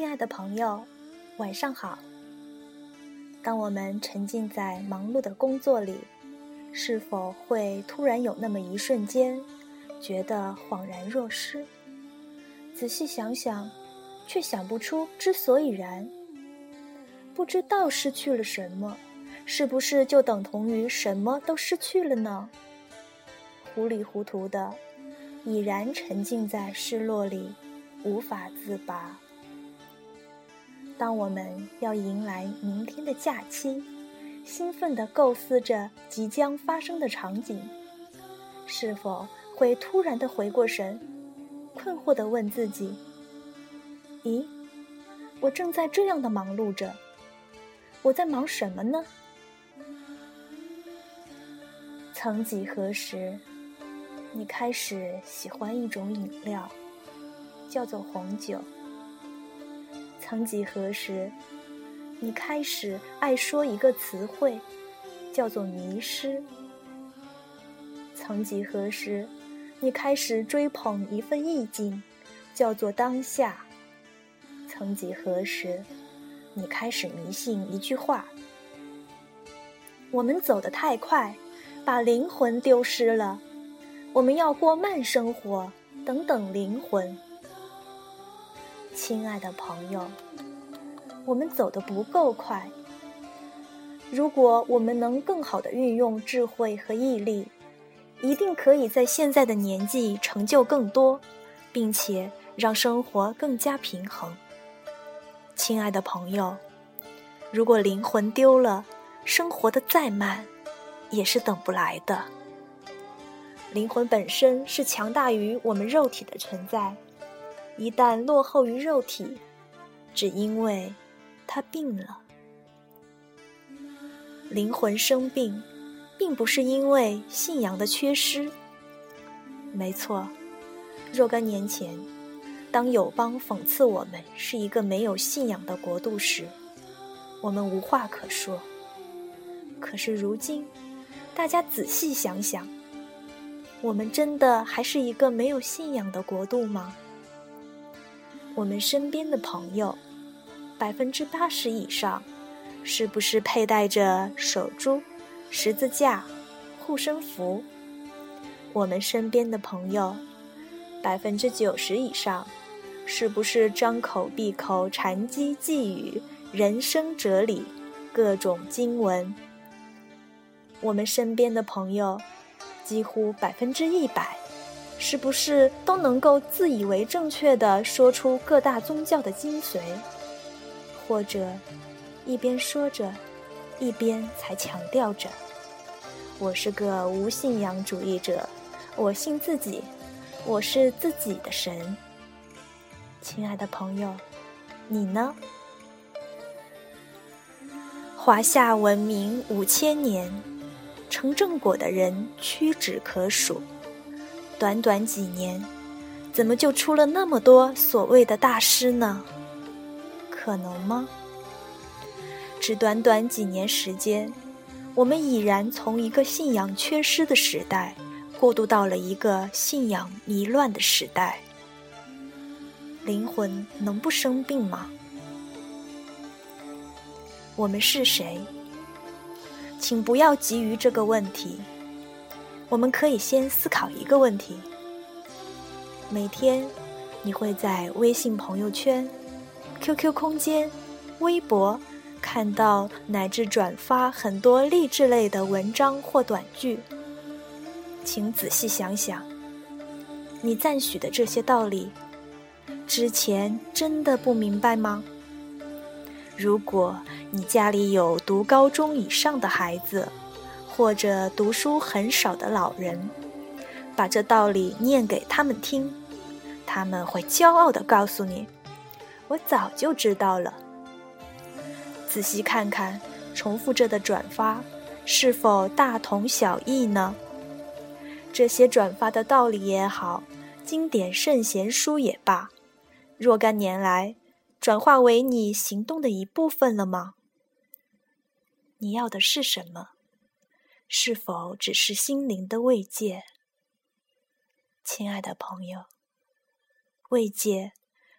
亲爱的朋友，晚上好。当我们沉浸在忙碌的工作里，是否会突然有那么一瞬间，觉得恍然若失？仔细想想，却想不出之所以然。不知道失去了什么，是不是就等同于什么都失去了呢？糊里糊涂的，已然沉浸在失落里，无法自拔。当我们要迎来明天的假期，兴奋地构思着即将发生的场景，是否会突然的回过神，困惑地问自己：“咦，我正在这样的忙碌着，我在忙什么呢？”曾几何时，你开始喜欢一种饮料，叫做红酒。曾几何时，你开始爱说一个词汇，叫做迷失。曾几何时，你开始追捧一份意境，叫做当下。曾几何时，你开始迷信一句话：我们走得太快，把灵魂丢失了。我们要过慢生活，等等灵魂。亲爱的朋友，我们走得不够快。如果我们能更好的运用智慧和毅力，一定可以在现在的年纪成就更多，并且让生活更加平衡。亲爱的朋友，如果灵魂丢了，生活的再慢，也是等不来的。灵魂本身是强大于我们肉体的存在。一旦落后于肉体，只因为他病了。灵魂生病，并不是因为信仰的缺失。没错，若干年前，当友邦讽刺我们是一个没有信仰的国度时，我们无话可说。可是如今，大家仔细想想，我们真的还是一个没有信仰的国度吗？我们身边的朋友，百分之八十以上，是不是佩戴着手珠、十字架、护身符？我们身边的朋友，百分之九十以上，是不是张口闭口禅机寄语、人生哲理、各种经文？我们身边的朋友，几乎百分之一百。是不是都能够自以为正确的说出各大宗教的精髓，或者一边说着，一边才强调着：“我是个无信仰主义者，我信自己，我是自己的神。”亲爱的朋友，你呢？华夏文明五千年，成正果的人屈指可数。短短几年，怎么就出了那么多所谓的大师呢？可能吗？只短短几年时间，我们已然从一个信仰缺失的时代，过渡到了一个信仰迷乱的时代。灵魂能不生病吗？我们是谁？请不要急于这个问题。我们可以先思考一个问题：每天，你会在微信朋友圈、QQ 空间、微博看到乃至转发很多励志类的文章或短剧。请仔细想想，你赞许的这些道理，之前真的不明白吗？如果你家里有读高中以上的孩子，或者读书很少的老人，把这道理念给他们听，他们会骄傲地告诉你：“我早就知道了。”仔细看看重复着的转发，是否大同小异呢？这些转发的道理也好，经典圣贤书也罢，若干年来转化为你行动的一部分了吗？你要的是什么？是否只是心灵的慰藉，亲爱的朋友？慰藉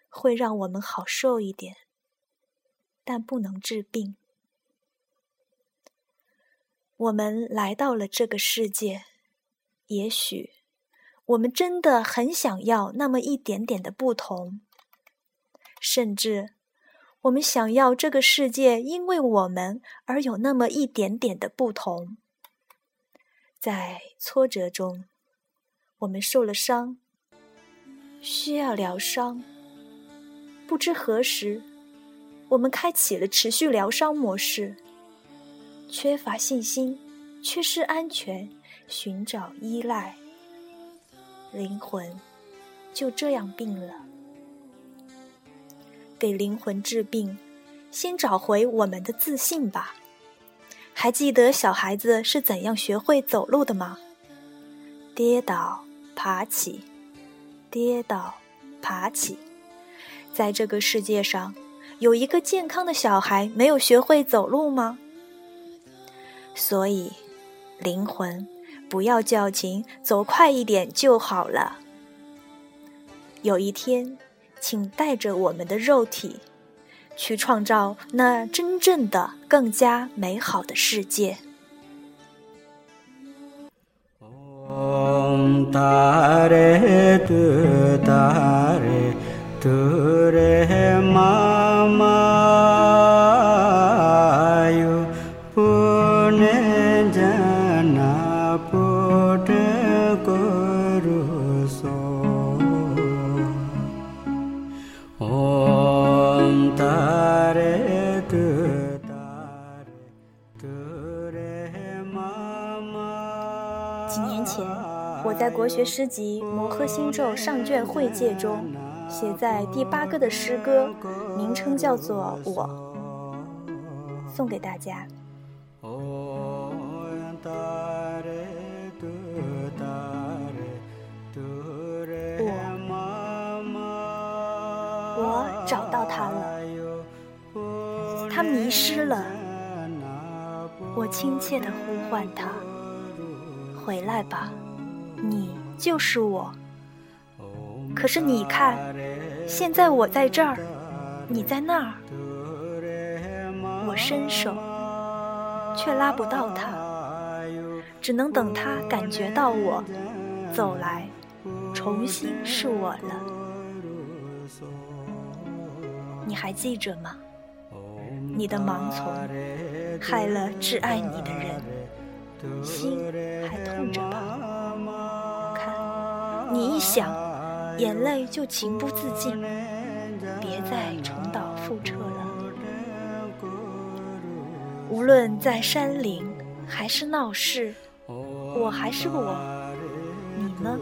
会让我们好受一点，但不能治病。我们来到了这个世界，也许我们真的很想要那么一点点的不同，甚至我们想要这个世界因为我们而有那么一点点的不同。在挫折中，我们受了伤，需要疗伤。不知何时，我们开启了持续疗伤模式。缺乏信心，缺失安全，寻找依赖，灵魂就这样病了。给灵魂治病，先找回我们的自信吧。还记得小孩子是怎样学会走路的吗？跌倒，爬起，跌倒，爬起。在这个世界上，有一个健康的小孩没有学会走路吗？所以，灵魂，不要矫情，走快一点就好了。有一天，请带着我们的肉体。去创造那真正的、更加美好的世界。国学诗集《摩诃星咒上卷会界》中，写在第八歌的诗歌，名称叫做《我》，送给大家。我，我找到他了，他迷失了，我亲切地呼唤他。回来吧，你就是我。可是你看，现在我在这儿，你在那儿，我伸手，却拉不到他，只能等他感觉到我走来，重新是我了。你还记着吗？你的盲从害了挚爱你的人。心还痛着吧？你一想，眼泪就情不自禁。别再重蹈覆辙了。无论在山林还是闹市，我还是我。你呢？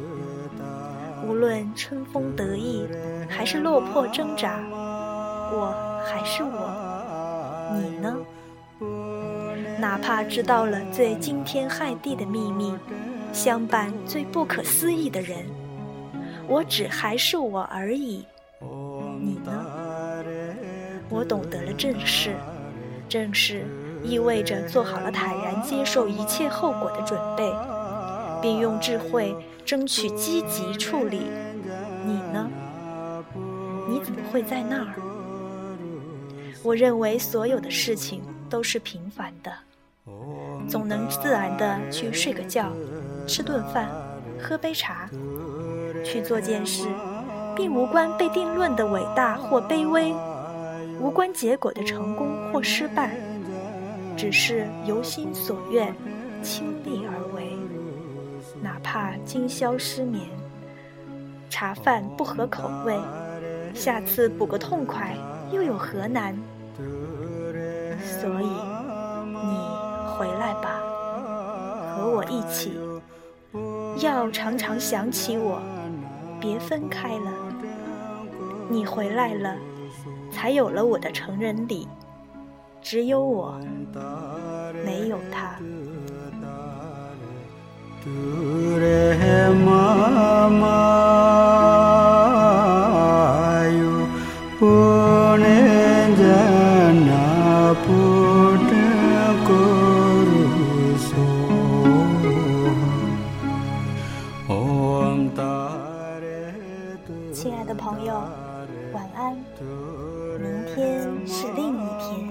无论春风得意还是落魄挣扎，我还是我。你呢？哪怕知道了最惊天骇地的秘密，相伴最不可思议的人，我只还是我而已。你呢？我懂得了正视，正视意味着做好了坦然接受一切后果的准备，并用智慧争取积极处理。你呢？你怎么会在那儿？我认为所有的事情都是平凡的。总能自然的去睡个觉，吃顿饭，喝杯茶，去做件事，并无关被定论的伟大或卑微，无关结果的成功或失败，只是由心所愿，倾力而为。哪怕今宵失眠，茶饭不合口味，下次补个痛快又有何难？所以，你。回来吧，和我一起，要常常想起我，别分开了。你回来了，才有了我的成人礼。只有我，没有他。亲爱的朋友晚安。明天是另一天。